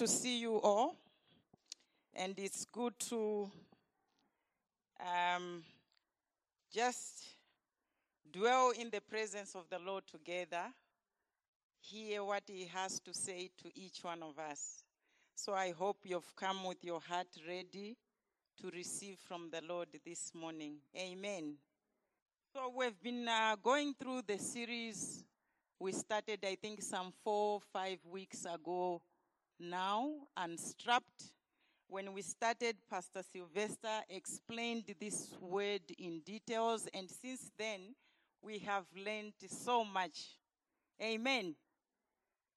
To see you all, and it's good to um, just dwell in the presence of the Lord together, hear what He has to say to each one of us. So I hope you've come with your heart ready to receive from the Lord this morning. Amen. So we've been uh, going through the series. We started, I think, some four, five weeks ago now, Unstrapped. When we started, Pastor Sylvester explained this word in details, and since then, we have learned so much. Amen.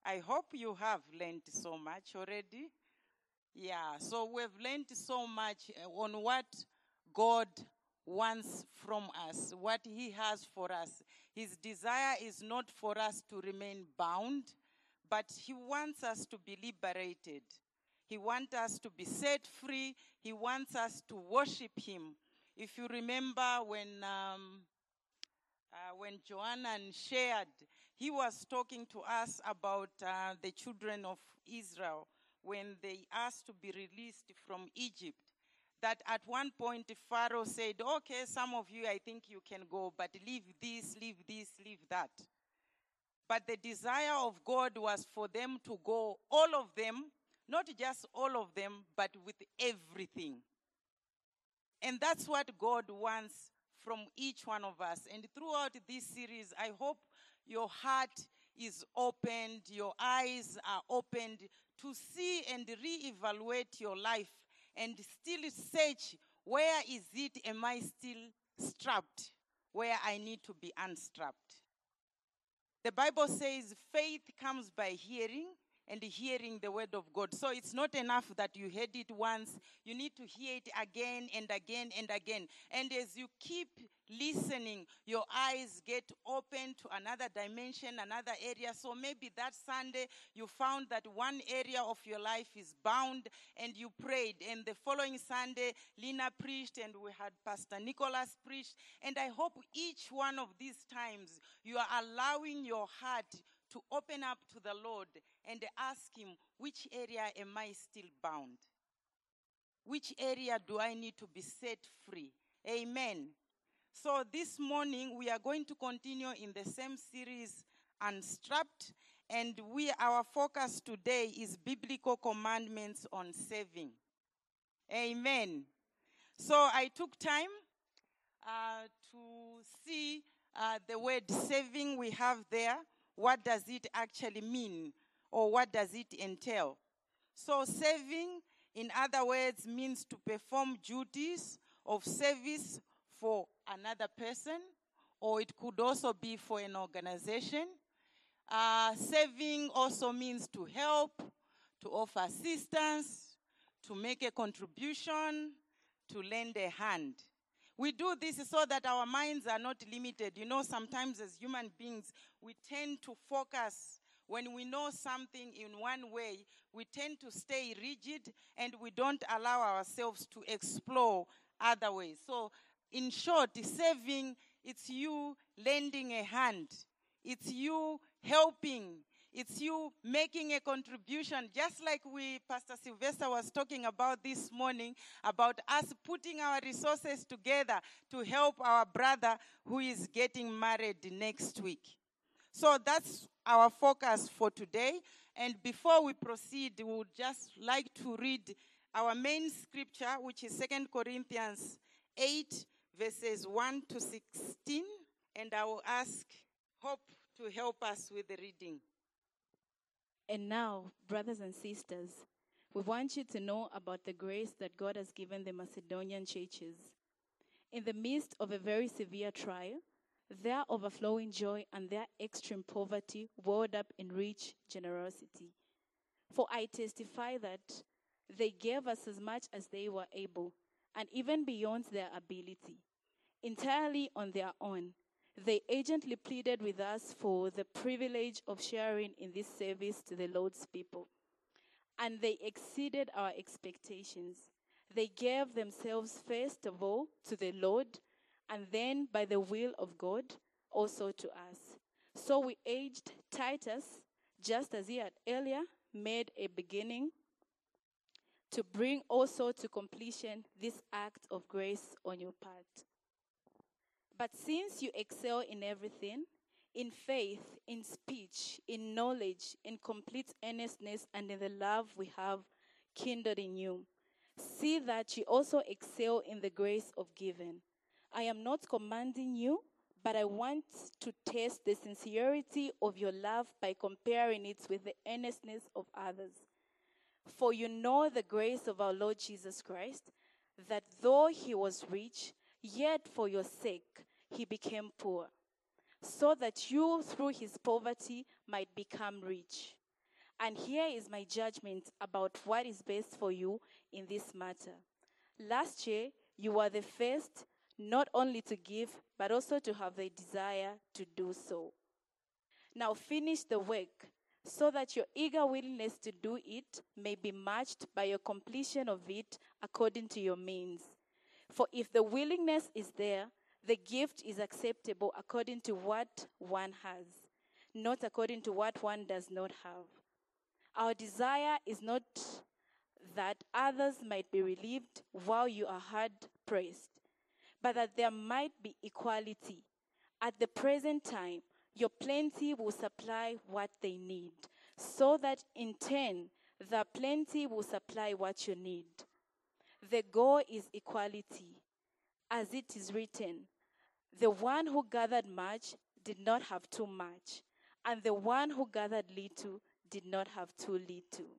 I hope you have learned so much already. Yeah, so we've learned so much uh, on what God wants from us, what He has for us. His desire is not for us to remain bound, but He wants us to be liberated. He wants us to be set free. He wants us to worship Him. If you remember when um, uh, when Johanan shared, he was talking to us about uh, the children of Israel when they asked to be released from Egypt. That at one point Pharaoh said, Okay, some of you, I think you can go, but leave this, leave this, leave that. But the desire of God was for them to go, all of them, not just all of them, but with everything. And that's what God wants from each one of us. And throughout this series, I hope your heart is opened, your eyes are opened to see and reevaluate your life and still search where is it, am I still strapped, where I need to be unstrapped. The Bible says faith comes by hearing and hearing the word of God. So it's not enough that you heard it once. You need to hear it again and again and again. And as you keep listening, your eyes get open to another dimension, another area. So maybe that Sunday you found that one area of your life is bound and you prayed. And the following Sunday, Lina preached and we had Pastor Nicholas preached. And I hope each one of these times you are allowing your heart to open up to the Lord and ask Him, which area am I still bound? Which area do I need to be set free? Amen. So this morning we are going to continue in the same series, Unstrapped, and we our focus today is biblical commandments on saving. Amen. So I took time uh, to see uh, the word saving we have there. What does it actually mean, or what does it entail? So saving, in other words, means to perform duties of service for another person, or it could also be for an organization. Uh, saving also means to help, to offer assistance, to make a contribution, to lend a hand. We do this so that our minds are not limited. You know, sometimes as human beings, we tend to focus. When we know something in one way, we tend to stay rigid and we don't allow ourselves to explore other ways. So in short, saving, it's you lending a hand. It's you helping. It's you making a contribution, just like we, Pastor Sylvester was talking about this morning, about us putting our resources together to help our brother who is getting married next week. So that's our focus for today. And before we proceed, we would just like to read our main scripture, which is 2 Corinthians 8, verses 1 to 16, and I will ask Hope to help us with the reading. And now, brothers and sisters, we want you to know about the grace that God has given the Macedonian churches. In the midst of a very severe trial, their overflowing joy and their extreme poverty welled up in rich generosity. For I testify that they gave us as much as they were able, and even beyond their ability, entirely on their own. They urgently pleaded with us for the privilege of sharing in this service to the Lord's people. And they exceeded our expectations. They gave themselves first of all to the Lord, and then, by the will of God, also to us. So we urged Titus, just as he had earlier made a beginning to bring also to completion this act of grace on your part. But since you excel in everything, in faith, in speech, in knowledge, in complete earnestness, and in the love we have kindled in you, see that you also excel in the grace of giving. I am not commanding you, but I want to test the sincerity of your love by comparing it with the earnestness of others. For you know the grace of our Lord Jesus Christ, that though he was rich, yet for your sake he became poor, so that you through his poverty might become rich. And here is my judgment about what is best for you in this matter. Last year, you were the first not only to give, but also to have the desire to do so. Now finish the work so that your eager willingness to do it may be matched by your completion of it according to your means. For if the willingness is there, the gift is acceptable according to what one has, not according to what one does not have. Our desire is not that others might be relieved while you are hard pressed, but that there might be equality. At the present time, your plenty will supply what they need, so that in turn, the plenty will supply what you need. The goal is equality, as it is written The one who gathered much did not have too much, and the one who gathered little did not have too little.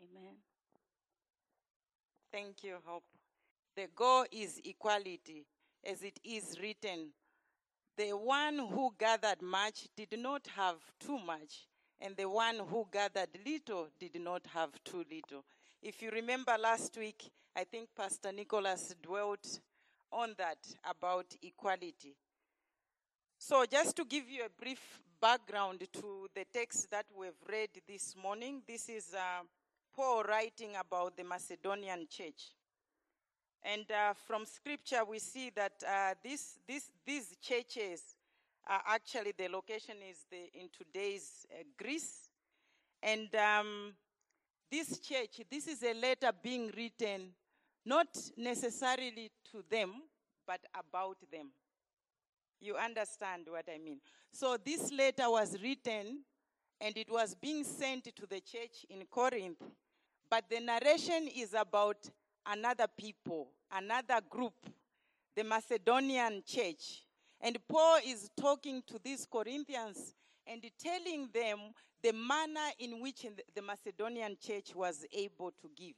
Amen. Thank you, Hope. The goal is equality, as it is written. The one who gathered much did not have too much, and the one who gathered little did not have too little. If you remember last week, I think Pastor Nicholas dwelt on that about equality. So, just to give you a brief background to the text that we've read this morning, this is uh, Paul writing about the Macedonian church. And uh, from scripture, we see that uh, this, this, these churches are actually the location is the, in today's uh, Greece. And um, this church, this is a letter being written not necessarily to them, but about them. You understand what I mean? So this letter was written and it was being sent to the church in Corinth. But the narration is about another people, another group, the Macedonian church. And Paul is talking to these Corinthians and telling them the manner in which the Macedonian church was able to give.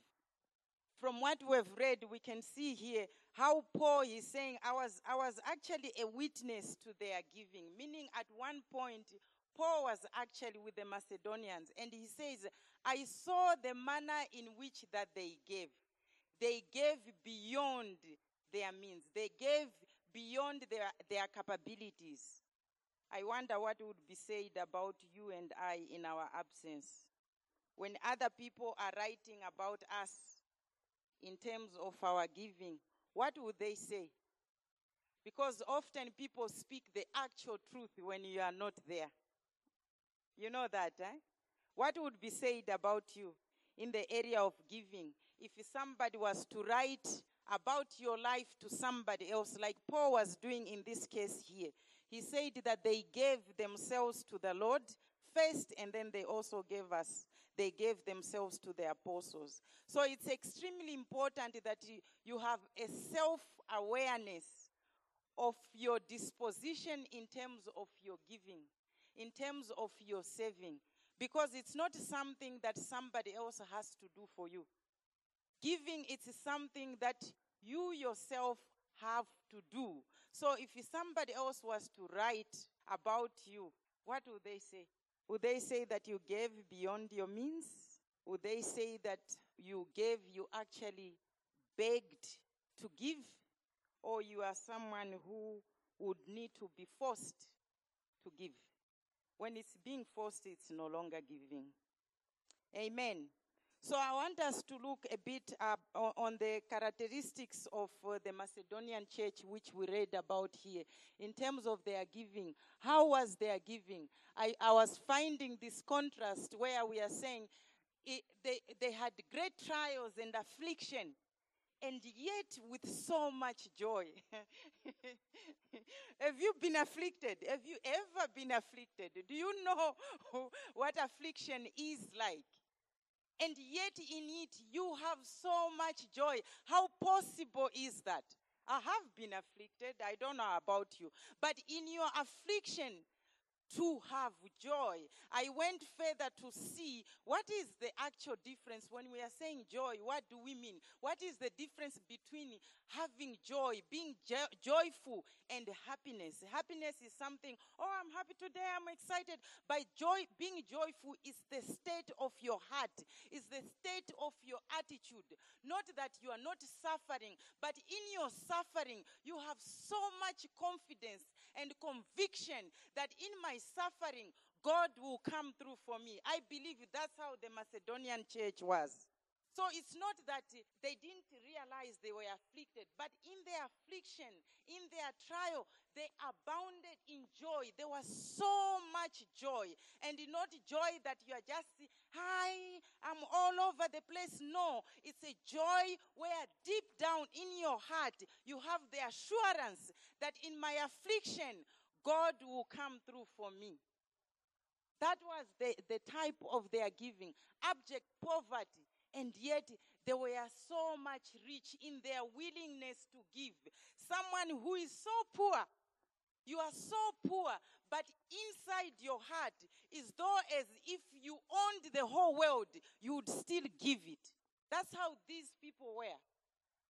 From what we've read, we can see here how Paul is saying, I was, I was actually a witness to their giving, meaning at one point, Paul was actually with the Macedonians, and he says, I saw the manner in which that they gave. They gave beyond their means. They gave beyond their, their capabilities. I wonder what would be said about you and I in our absence. When other people are writing about us in terms of our giving, what would they say? Because often people speak the actual truth when you are not there. You know that, eh? What would be said about you in the area of giving if somebody was to write about your life to somebody else, like Paul was doing in this case here? He said that they gave themselves to the Lord first, and then they also gave us they gave themselves to the apostles. So it's extremely important that you, you have a self awareness of your disposition in terms of your giving, in terms of your saving, because it's not something that somebody else has to do for you. Giving it's something that you yourself have to do. So if somebody else was to write about you, what would they say? Would they say that you gave beyond your means? Would they say that you gave, you actually begged to give? Or you are someone who would need to be forced to give? When it's being forced, it's no longer giving. Amen. So I want us to look a bit on the characteristics of uh, the Macedonian church, which we read about here, in terms of their giving. How was their giving? I, I was finding this contrast where we are saying i- they, they had great trials and affliction, and yet with so much joy. Have you been afflicted? Have you ever been afflicted? Do you know what affliction is like? And yet in it you have so much joy. How possible is that? I have been afflicted. I don't know about you. But in your affliction, to have joy. I went further to see what is the actual difference when we are saying joy. What do we mean? What is the difference between having joy, being jo- joyful, and happiness? Happiness is something, oh, I'm happy today, I'm excited. By joy, being joyful is the state of your heart, is the state of your attitude. Not that you are not suffering, but in your suffering, you have so much confidence and conviction that in my suffering, God will come through for me. I believe that's how the Macedonian church was. So it's not that they didn't realize they were afflicted, but in their affliction, in their trial, they abounded in joy. There was so much joy. And not joy that you are just, hi, I'm all over the place. No, it's a joy where deep down in your heart, you have the assurance that in my affliction, God will come through for me. That was the, the type of their giving. Abject poverty. And yet they were so much rich in their willingness to give. Someone who is so poor, you are so poor, but inside your heart is though as if you owned the whole world, you would still give it. That's how these people were.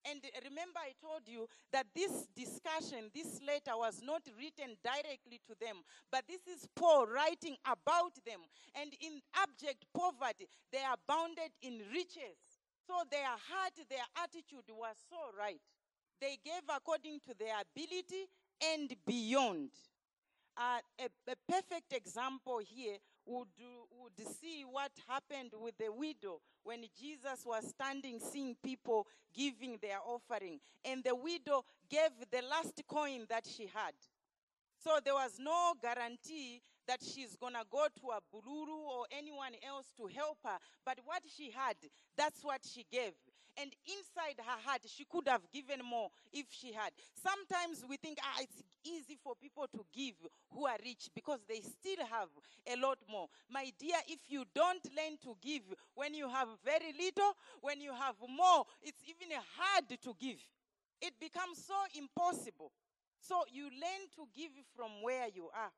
And remember, I told you that this discussion, this letter was not written directly to them, but this is Paul writing about them. And in abject poverty, they abounded in riches. So their heart, their attitude was so right. They gave according to their ability and beyond. Uh, a, a perfect example here would, would see what happened with the widow when Jesus was standing seeing people giving their offering. And the widow gave the last coin that she had. So there was no guarantee that she's to go to a Buluru or anyone else to help her. But what she had, that's what she gave. And inside her heart, she could have given more if she had. Sometimes we think, ah, it's easy for people to give who are rich because they still have a lot more. My dear, if you don't learn to give when you have very little, when you have more, it's even hard to give. It becomes so impossible. So you learn to give from where you are.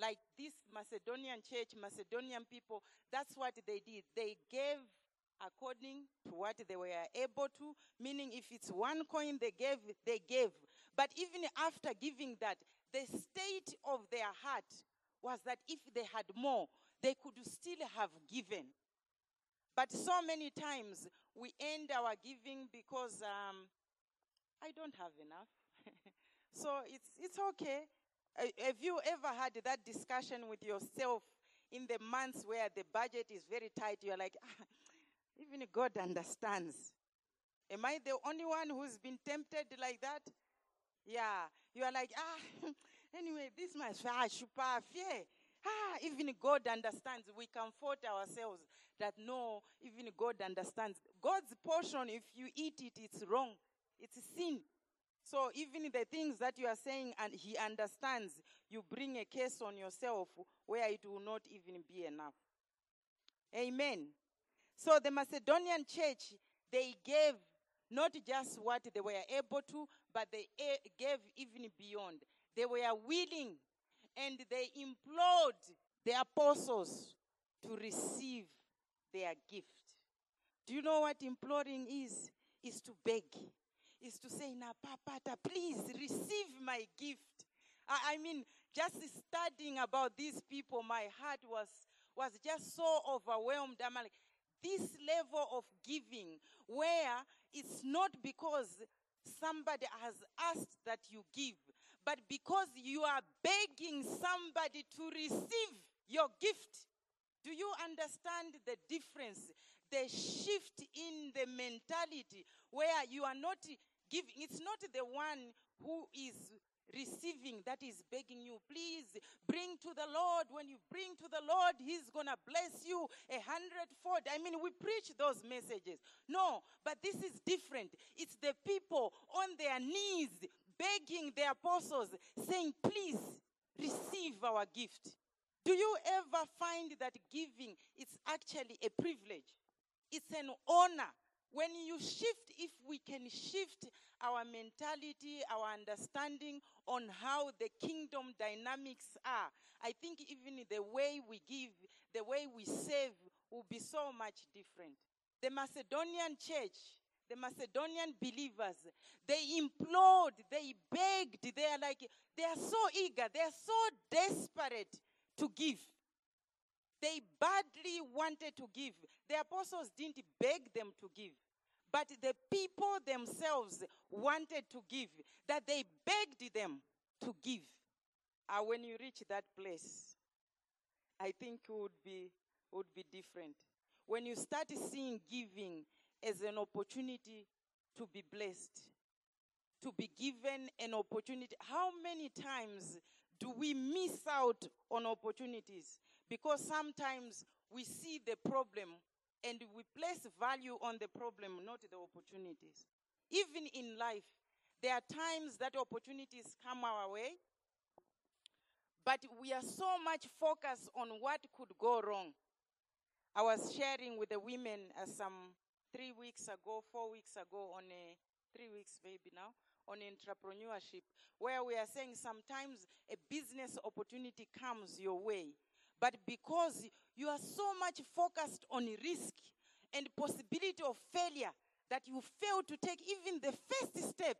Like this Macedonian church, Macedonian people, that's what they did. They gave according to what they were able to, meaning if it's one coin they gave, they gave. But even after giving that, the state of their heart was that if they had more, they could still have given. But so many times we end our giving because um, I don't have enough. so it's, it's okay. Uh, have you ever had that discussion with yourself in the months where the budget is very tight? You're like, even God understands. Am I the only one who's been tempted like that? Yeah. You are like, ah, anyway, this must ah, super fear. Ah, even God understands. We comfort ourselves that no, even God understands. God's portion, if you eat it, it's wrong. It's sin. So even the things that you are saying and he understands, you bring a case on yourself where it will not even be enough. Amen. So the Macedonian church, they gave not just what they were able to, but they gave even beyond. They were willing and they implored the apostles to receive their gift. Do you know what imploring is? Is to beg. Is to say, na papata, please receive my gift. I, I mean, just studying about these people, my heart was was just so overwhelmed. I'm like, this level of giving, where it's not because somebody has asked that you give, but because you are begging somebody to receive your gift. Do you understand the difference? The shift in the mentality where you are not giving, it's not the one who is receiving that is begging you, please bring to the Lord. When you bring to the Lord, He's going to bless you a hundredfold. I mean, we preach those messages. No, but this is different. It's the people on their knees begging the apostles, saying, please receive our gift. Do you ever find that giving is actually a privilege? It's an honor. When you shift, if we can shift our mentality, our understanding on how the kingdom dynamics are, I think even the way we give, the way we save will be so much different. The Macedonian church, the Macedonian believers, they implored, they begged, they are like, they are so eager, they are so desperate to give. They badly wanted to give. The apostles didn't beg them to give, but the people themselves wanted to give, that they begged them to give. Uh, when you reach that place, I think it would be, would be different. When you start seeing giving as an opportunity to be blessed, to be given an opportunity, how many times do we miss out on opportunities? Because sometimes we see the problem and we place value on the problem, not the opportunities. Even in life, there are times that opportunities come our way, but we are so much focused on what could go wrong. I was sharing with the women uh, some three weeks ago, four weeks ago, on a three weeks maybe now, on entrepreneurship, where we are saying sometimes a business opportunity comes your way, but because you are so much focused on risk and possibility of failure that you fail to take even the first step.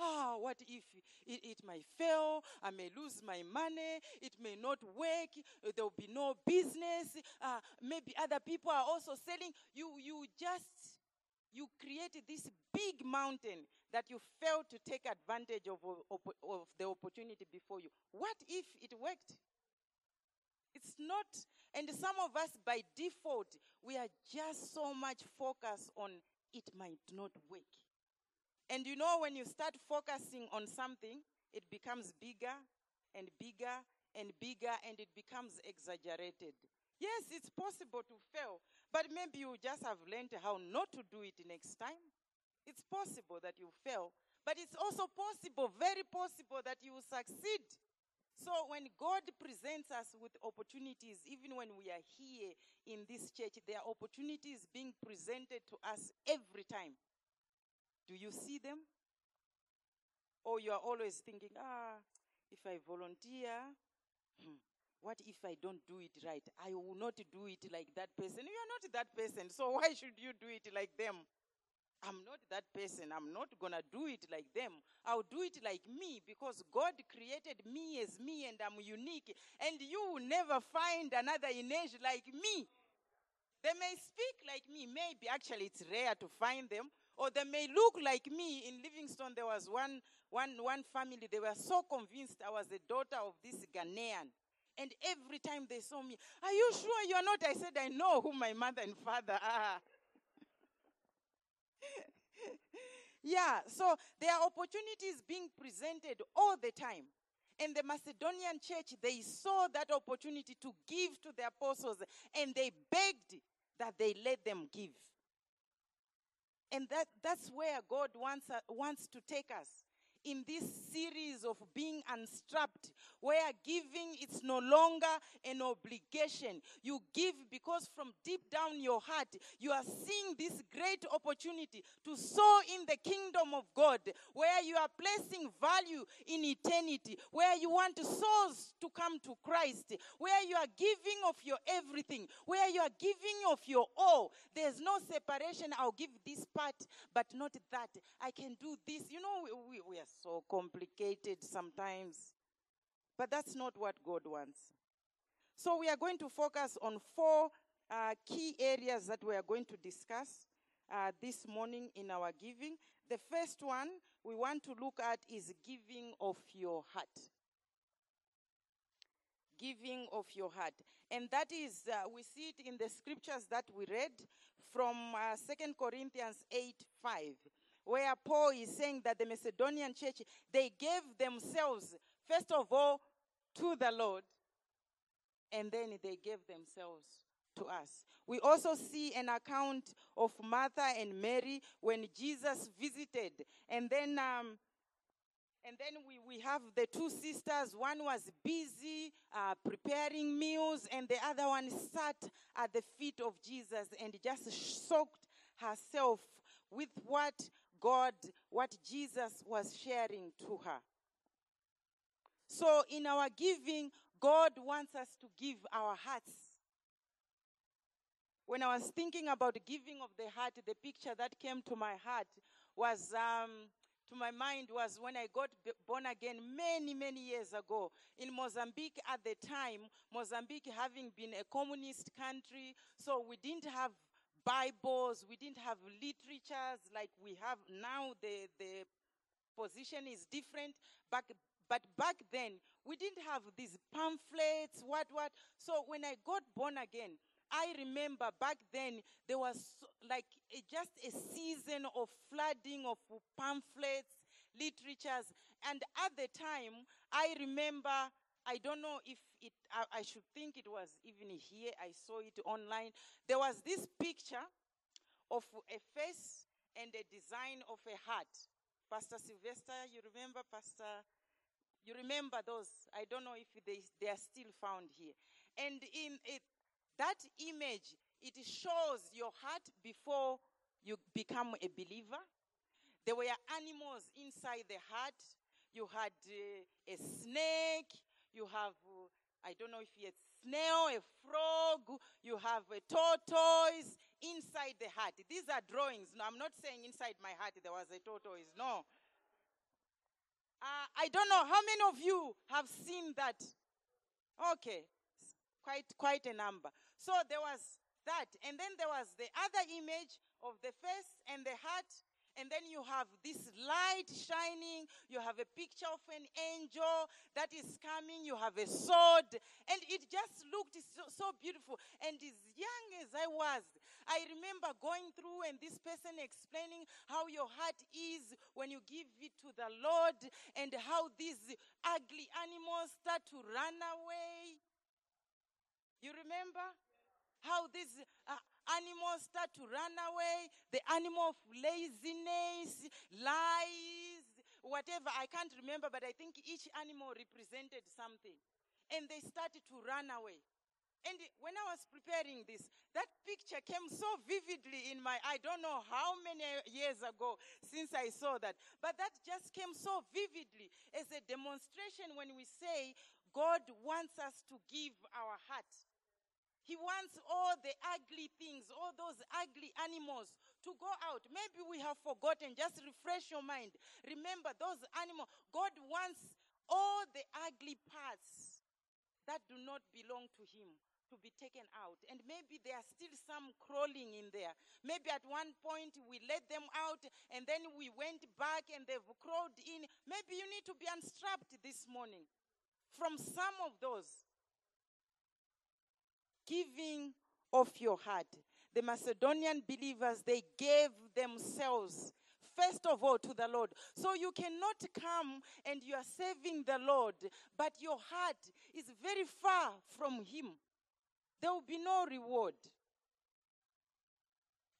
Ah, what if it, it might fail? I may lose my money. It may not work. There will be no business. Uh, maybe other people are also selling. You, you just, you create this big mountain that you fail to take advantage of, of, of the opportunity before you. What if it worked? It's not, and some of us by default, we are just so much focused on it might not work. And you know, when you start focusing on something, it becomes bigger and bigger and bigger and it becomes exaggerated. Yes, it's possible to fail, but maybe you just have learned how not to do it next time. It's possible that you fail, but it's also possible, very possible, that you will succeed. So when God presents us with opportunities, even when we are here in this church, there are opportunities being presented to us every time. Do you see them? Or you are always thinking, ah, if I volunteer, hmm, what if I don't do it right? I will not do it like that person. You are not that person, so why should you do it like them? I'm not that person. I'm not going to do it like them. I'll do it like me because God created me as me and I'm unique. And you will never find another image like me. They may speak like me. Maybe actually it's rare to find them. Or they may look like me. In Livingstone, there was one, one, one family. They were so convinced I was the daughter of this Ghanaian. And every time they saw me, Are you sure you are not? I said, I know who my mother and father are. Yeah, so there are opportunities being presented all the time. And the Macedonian church, they saw that opportunity to give to the apostles and they begged that they let them give. And that, that's where God wants, uh, wants to take us in this series of being unstrapped, where giving is no longer an obligation. You give because from deep down your heart, you are seeing this great opportunity to sow in the kingdom of God, where you are placing value in eternity, where you want souls to come to Christ, where you are giving of your everything, where you are giving of your all. There's no separation. I'll give this part, but not that. I can do this. You know, we, we are so complicated sometimes. But that's not what God wants. So we are going to focus on four uh, key areas that we are going to discuss uh, this morning in our giving. The first one we want to look at is giving of your heart. Giving of your heart. And that is, uh, we see it in the scriptures that we read from uh, 2 Corinthians 8 5 where Paul is saying that the Macedonian church, they gave themselves, first of all, to the Lord, and then they gave themselves to us. We also see an account of Martha and Mary when Jesus visited, and then um, and then we, we have the two sisters. One was busy uh, preparing meals, and the other one sat at the feet of Jesus and just soaked herself with what God, what Jesus was sharing to her. So, in our giving, God wants us to give our hearts. When I was thinking about giving of the heart, the picture that came to my heart was um, to my mind was when I got born again many, many years ago in Mozambique at the time, Mozambique having been a communist country, so we didn't have Bibles, we didn't have literatures like we have now. The, the position is different. Back, but back then, we didn't have these pamphlets, what, what. So when I got born again, I remember back then there was like a, just a season of flooding of pamphlets, literatures, and at the time I remember. I don't know if it. I, I should think it was even here. I saw it online. There was this picture of a face and a design of a heart. Pastor Sylvester, you remember Pastor? You remember those? I don't know if they, they are still found here. And in it, that image, it shows your heart before you become a believer. There were animals inside the heart. You had uh, a snake. You have, uh, I don't know if it's a snail, a frog. You have a tortoise inside the heart. These are drawings. No, I'm not saying inside my heart there was a tortoise. No. Uh, I don't know how many of you have seen that. Okay, quite quite a number. So there was that, and then there was the other image of the face and the heart, and then you have this light shining. You have a picture of an angel that is coming. You have a sword, and it just looked so, so beautiful. And as young as I was, I remember going through and this person explaining how your heart is when you give it to the Lord, and how these ugly animals start to run away. You remember? How these uh, animals start to run away, the animal of laziness, lies, whatever. I can't remember, but I think each animal represented something. And they started to run away. And when I was preparing this, that picture came so vividly in my I don't know how many years ago since I saw that, but that just came so vividly as a demonstration when we say God wants us to give our heart. He wants all the ugly things, all those ugly animals to go out. Maybe we have forgotten. Just refresh your mind. Remember those animals. God wants all the ugly parts that do not belong to Him to be taken out. And maybe there are still some crawling in there. Maybe at one point we let them out and then we went back and they've crawled in. Maybe you need to be unstrapped this morning from some of those giving of your heart. The Macedonian believers, they gave themselves first of all to the Lord. So you cannot come and you are serving the Lord, but your heart is very far from Him. There will be no reward.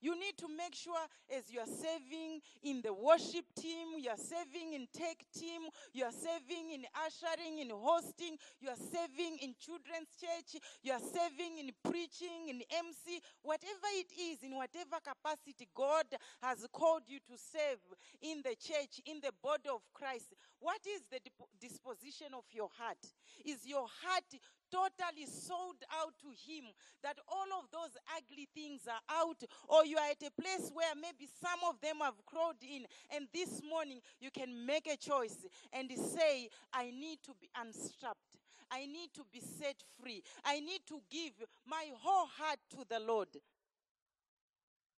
You need to make sure as you are serving in the worship team, you are serving in tech team, you are serving in ushering, in hosting, you are serving in children's church, you are serving in preaching, in MC, whatever it is, in whatever capacity God has called you to serve in the church, in the body of Christ. What is the disposition of your heart? Is your heart totally sold out to Him that all of those ugly things are out, or you are at a place where maybe some of them have crawled in, and this morning you can make a choice and say, I need to be unstrapped. I need to be set free. I need to give my whole heart to the Lord.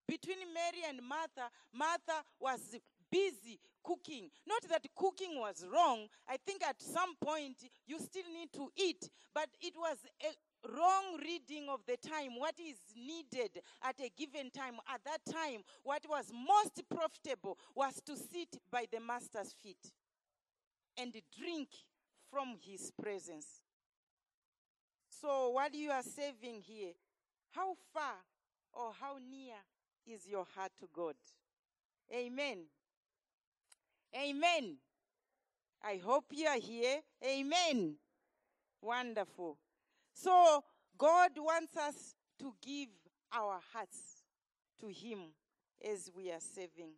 Between Mary and Martha, Martha was busy cooking. Not that cooking was wrong. I think at some point you still need to eat, but it was a wrong reading of the time, what is needed at a given time. At that time, what was most profitable was to sit by the master's feet and drink from his presence. So, what you are saving here, how far or how near is your heart to God? Amen. Amen. I hope you are here. Amen. Wonderful. So, God wants us to give our hearts to Him as we are serving.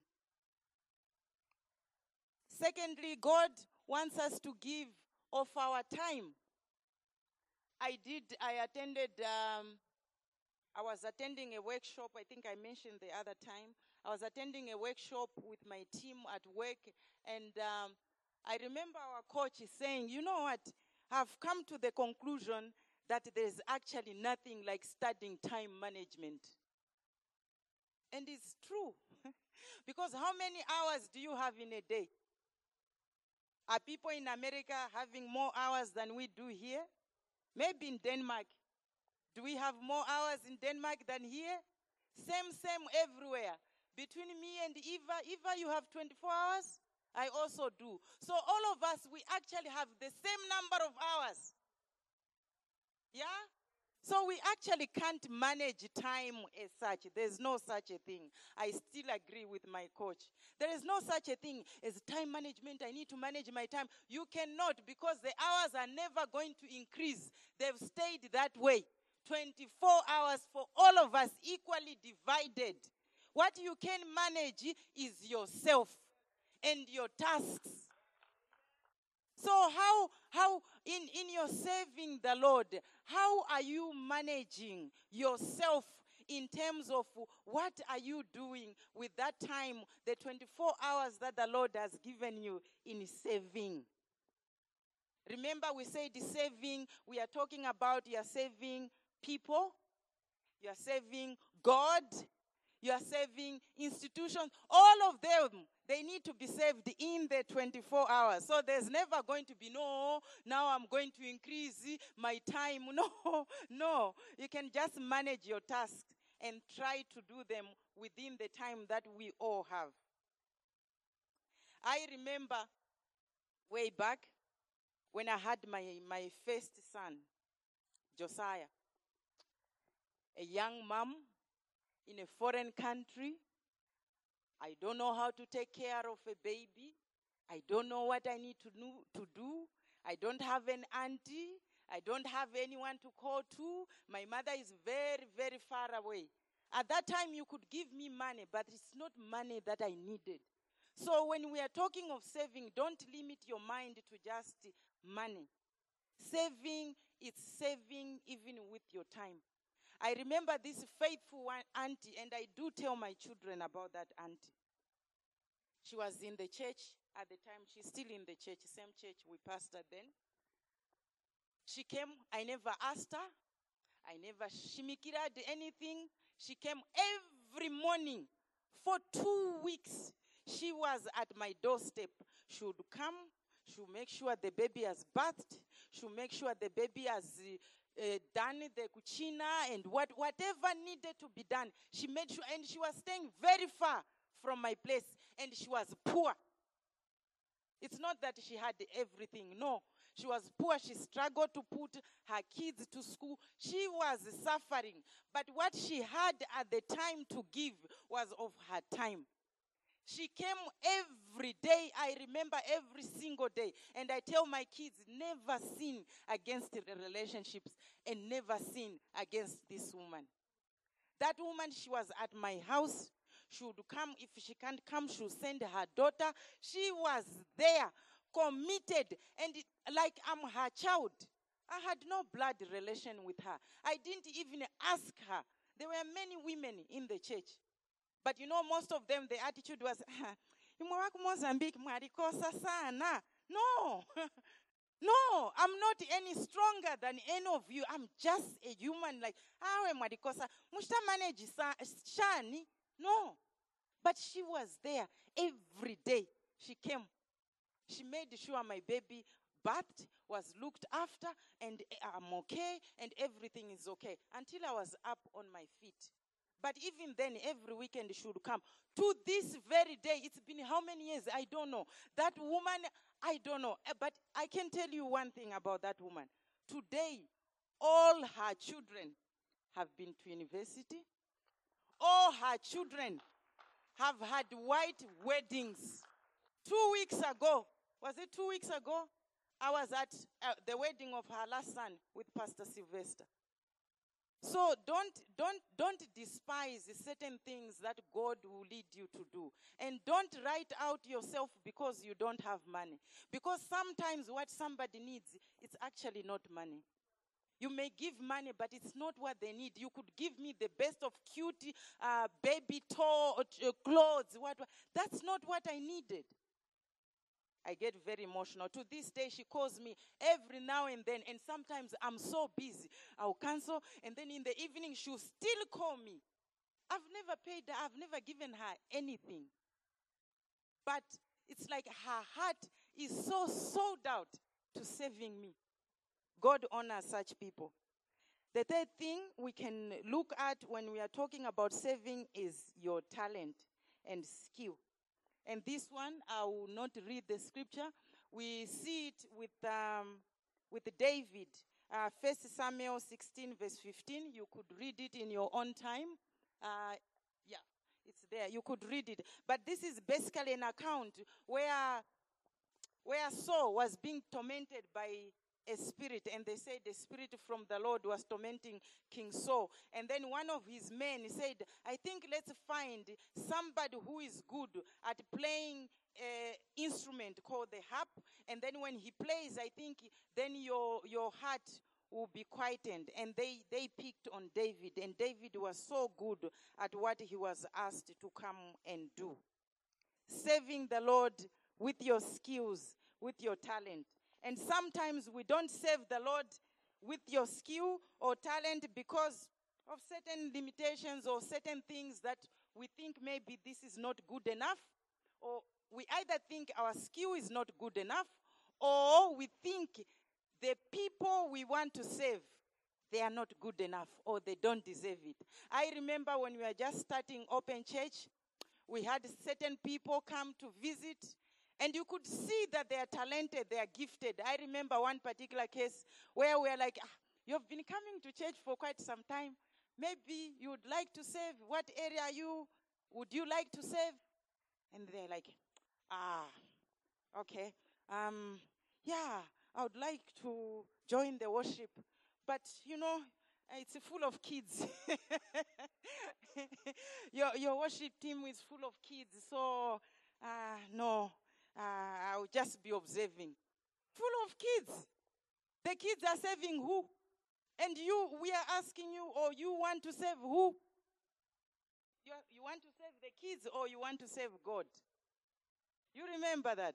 Secondly, God wants us to give of our time. I did, I attended, um, I was attending a workshop, I think I mentioned the other time. I was attending a workshop with my team at work, and um, I remember our coach saying, You know what? I've come to the conclusion that there's actually nothing like studying time management. And it's true. because how many hours do you have in a day? Are people in America having more hours than we do here? Maybe in Denmark. Do we have more hours in Denmark than here? Same, same everywhere. Between me and Eva, Eva, you have 24 hours? I also do. So all of us, we actually have the same number of hours. Yeah? So we actually can't manage time as such. There's no such a thing. I still agree with my coach. There is no such a thing as time management. I need to manage my time. You cannot because the hours are never going to increase. They've stayed that way. 24 hours for all of us, equally divided. What you can manage is yourself and your tasks. So how how in in your serving the Lord, how are you managing yourself in terms of what are you doing with that time, the 24 hours that the Lord has given you in saving? Remember, we said saving, we are talking about you are saving people, you are saving God, you are saving institutions, all of them, they need to be saved in the 24 hours. So there's never going to be, no, now I'm going to increase my time. No, no. You can just manage your tasks and try to do them within the time that we all have. I remember way back when I had my, my first son, Josiah, a young mom in a foreign country. I don't know how to take care of a baby. I don't know what I need to do, to do. I don't have an auntie. I don't have anyone to call to. My mother is very, very far away. At that time, you could give me money, but it's not money that I needed. So when we are talking of saving, don't limit your mind to just money. Saving, it's saving even with your time. I remember this faithful auntie, and I do tell my children about that auntie. She was in the church at the time. She's still in the church, same church we pastored then. She came, I never asked her. I never shimikirad anything. She came every morning for two weeks. She was at my doorstep. She would come. She'll make sure the baby has bathed. She'll make sure the baby has uh, done the kuchina and what, whatever needed to be done. She made sure, and she was staying very far from my place, and she was poor. It's not that she had everything, no. She was poor. She struggled to put her kids to school. She was suffering. But what she had at the time to give was of her time. She came every day. I remember every single day. And I tell my kids, never sin against relationships and never sin against this woman. That woman, she was at my house. She would come. If she can't come, she'll send her daughter. She was there, committed, and it, like I'm her child. I had no blood relation with her. I didn't even ask her. There were many women in the church. But you know, most of them, the attitude was, Mozambique, mwarikosa sana. No. no, I'm not any stronger than any of you. I'm just a human like, awe mwarikosa. Mushta manage shani. No. But she was there every day. She came. She made sure my baby bathed, was looked after, and I'm okay, and everything is okay until I was up on my feet. But even then, every weekend should come. To this very day, it's been how many years? I don't know. That woman, I don't know. Eh, But I can tell you one thing about that woman. Today, all her children have been to university. All her children have had white weddings. Two weeks ago, was it two weeks ago? I was at uh, the wedding of her last son with Pastor Sylvester. So don't don't don't despise certain things that God will lead you to do. And don't write out yourself because you don't have money. Because sometimes what somebody needs it's actually not money. You may give money, but it's not what they need. You could give me the best of cute uh, baby toy, uh, clothes. What, what? That's not what I needed. I get very emotional. To this day, she calls me every now and then, and sometimes I'm so busy. I'll cancel, and then in the evening, she'll still call me. I've never paid her, I've never given her anything. But it's like her heart is so sold out to saving me. God honors such people. The third thing we can look at when we are talking about saving is your talent and skill. And this one, I will not read the scripture. We see it with, um, with David. Uh, 1 Samuel 16, verse 15. You could read it in your own time. Uh, yeah, it's there. You could read it. But this is basically an account where, where Saul was being tormented by a spirit, and they said the spirit from the Lord was tormenting King Saul. And then one of his men said, I think let's find somebody who is good at playing an instrument called the harp. And then when he plays, I think then your, your heart will be quietened. And they, they picked on David, and David was so good at what he was asked to come and do. Serving the Lord with your skills, with your talent. And sometimes we don't serve the Lord with your skill or talent because of certain limitations or certain things that we think maybe this is not good enough, or we either think our skill is not good enough, or we think the people we want to save they are not good enough or they don't deserve it. I remember when we were just starting Open Church, we had certain people come to visit and you could see that they are talented, they are gifted. I remember one particular case where we are like, ah, You've been coming to church for quite some time. Maybe you would like to serve. What area are you? Would you like to serve? And they're like, Ah, okay. Um, yeah, I would like to join the worship. But, you know, it's full of kids. your, your worship team is full of kids. So, uh, no, uh, I'll just be observing. Full of kids. The kids are serving who? And you, we are asking you, or you want to serve who? You, you want to serve the kids, or you want to serve God? You remember that?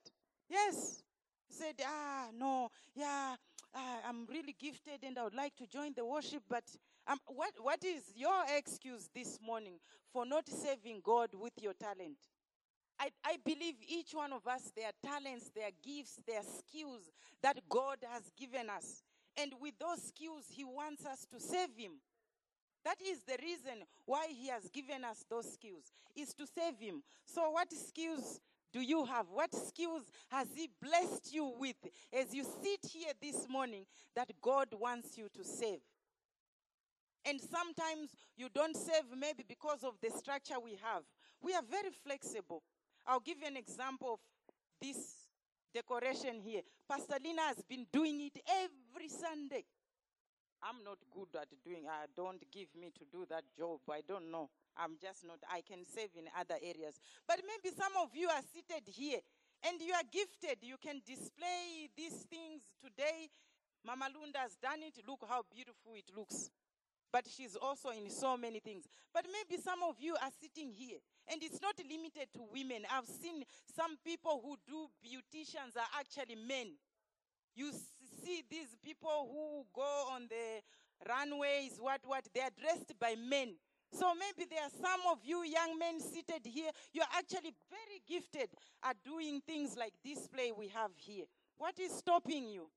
Yes. Said, ah, no, yeah, ah, I'm really gifted and I would like to join the worship, but um, what, what is your excuse this morning for not serving God with your talent? I, I believe each one of us, their talents, their gifts, their skills that God has given us. And with those skills, He wants us to serve Him. That is the reason why He has given us those skills, is to serve Him. So, what skills do you have? What skills has He blessed you with as you sit here this morning that God wants you to serve? And sometimes you don't serve maybe because of the structure we have. We are very flexible. I'll give you an example of this decoration here. Pastor Lina has been doing it every Sunday. I'm not good at doing uh, don't give me to do that job. I don't know. I'm just not I can save in other areas. But maybe some of you are seated here and you are gifted. You can display these things today. Mama Lunda has done it. Look how beautiful it looks. But she's also in so many things. But maybe some of you are sitting here, and it's not limited to women. I've seen some people who do beauticians are actually men. You see these people who go on the runways, what, what, they are dressed by men. So maybe there are some of you young men seated here. You're actually very gifted at doing things like this play we have here. What is stopping you?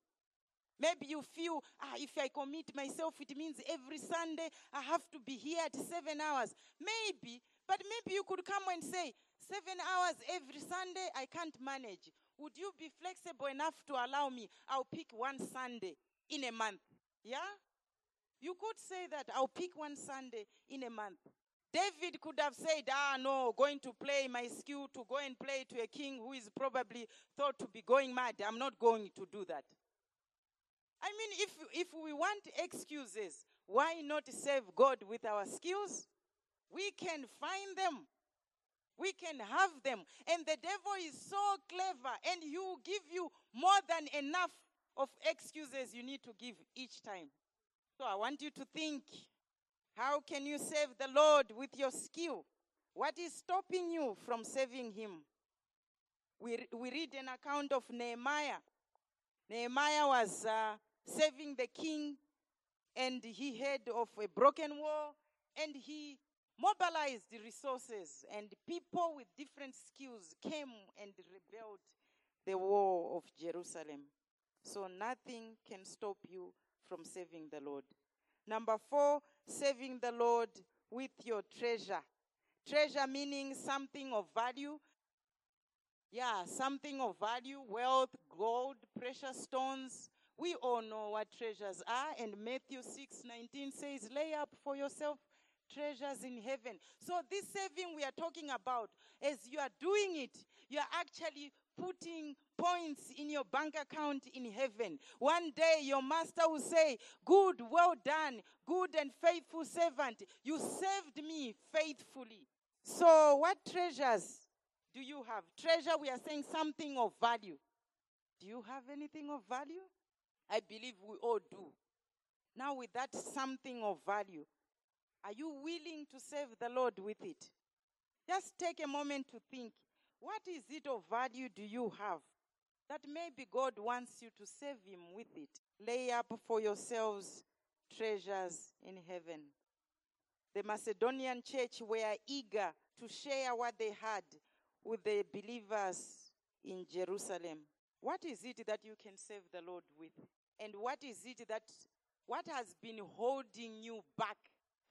Maybe you feel, ah, if I commit myself, it means every Sunday I have to be here at seven hours. Maybe, but maybe you could come and say, seven hours every Sunday, I can't manage. Would you be flexible enough to allow me? I'll pick one Sunday in a month. Yeah? You could say that I'll pick one Sunday in a month. David could have said, Ah, no, going to play my skill to go and play to a king who is probably thought to be going mad. I'm not going to do that. I mean, if, if we want excuses, why not serve God with our skills? We can find them. We can have them. And the devil is so clever, and he will give you more than enough of excuses you need to give each time. So I want you to think how can you serve the Lord with your skill? What is stopping you from serving Him? We, we read an account of Nehemiah. Nehemiah was uh, serving the king, and he heard of a broken wall, and he mobilized the resources, and people with different skills came and rebuilt the wall of Jerusalem. So nothing can stop you from serving the Lord. Number four, serving the Lord with your treasure. Treasure meaning something of value. Yeah, something of value, wealth, gold, precious stones. We all know what treasures are, and Matthew 6 19 says, Lay up for yourself treasures in heaven. So, this saving we are talking about, as you are doing it, you are actually putting points in your bank account in heaven. One day your master will say, Good, well done, good and faithful servant. You served me faithfully. So, what treasures do you have? Treasure, we are saying something of value. Do you have anything of value? I believe we all do. Now, with that something of value, are you willing to serve the Lord with it? Just take a moment to think what is it of value do you have that maybe God wants you to serve Him with it? Lay up for yourselves treasures in heaven. The Macedonian church were eager to share what they had with the believers in Jerusalem. What is it that you can serve the Lord with? And what is it that what has been holding you back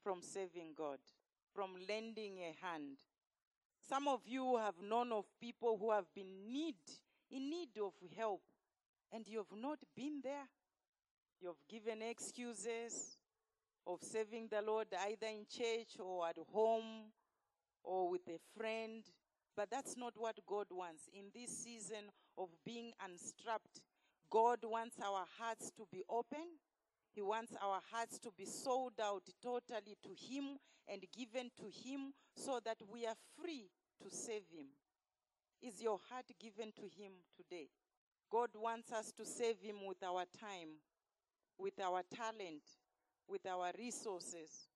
from serving God, from lending a hand? Some of you have known of people who have been need in need of help and you have not been there. You have given excuses of serving the Lord either in church or at home or with a friend. But that's not what God wants. In this season of being unstrapped, God wants our hearts to be open. He wants our hearts to be sold out totally to Him and given to Him so that we are free to save Him. Is your heart given to Him today? God wants us to save Him with our time, with our talent, with our resources,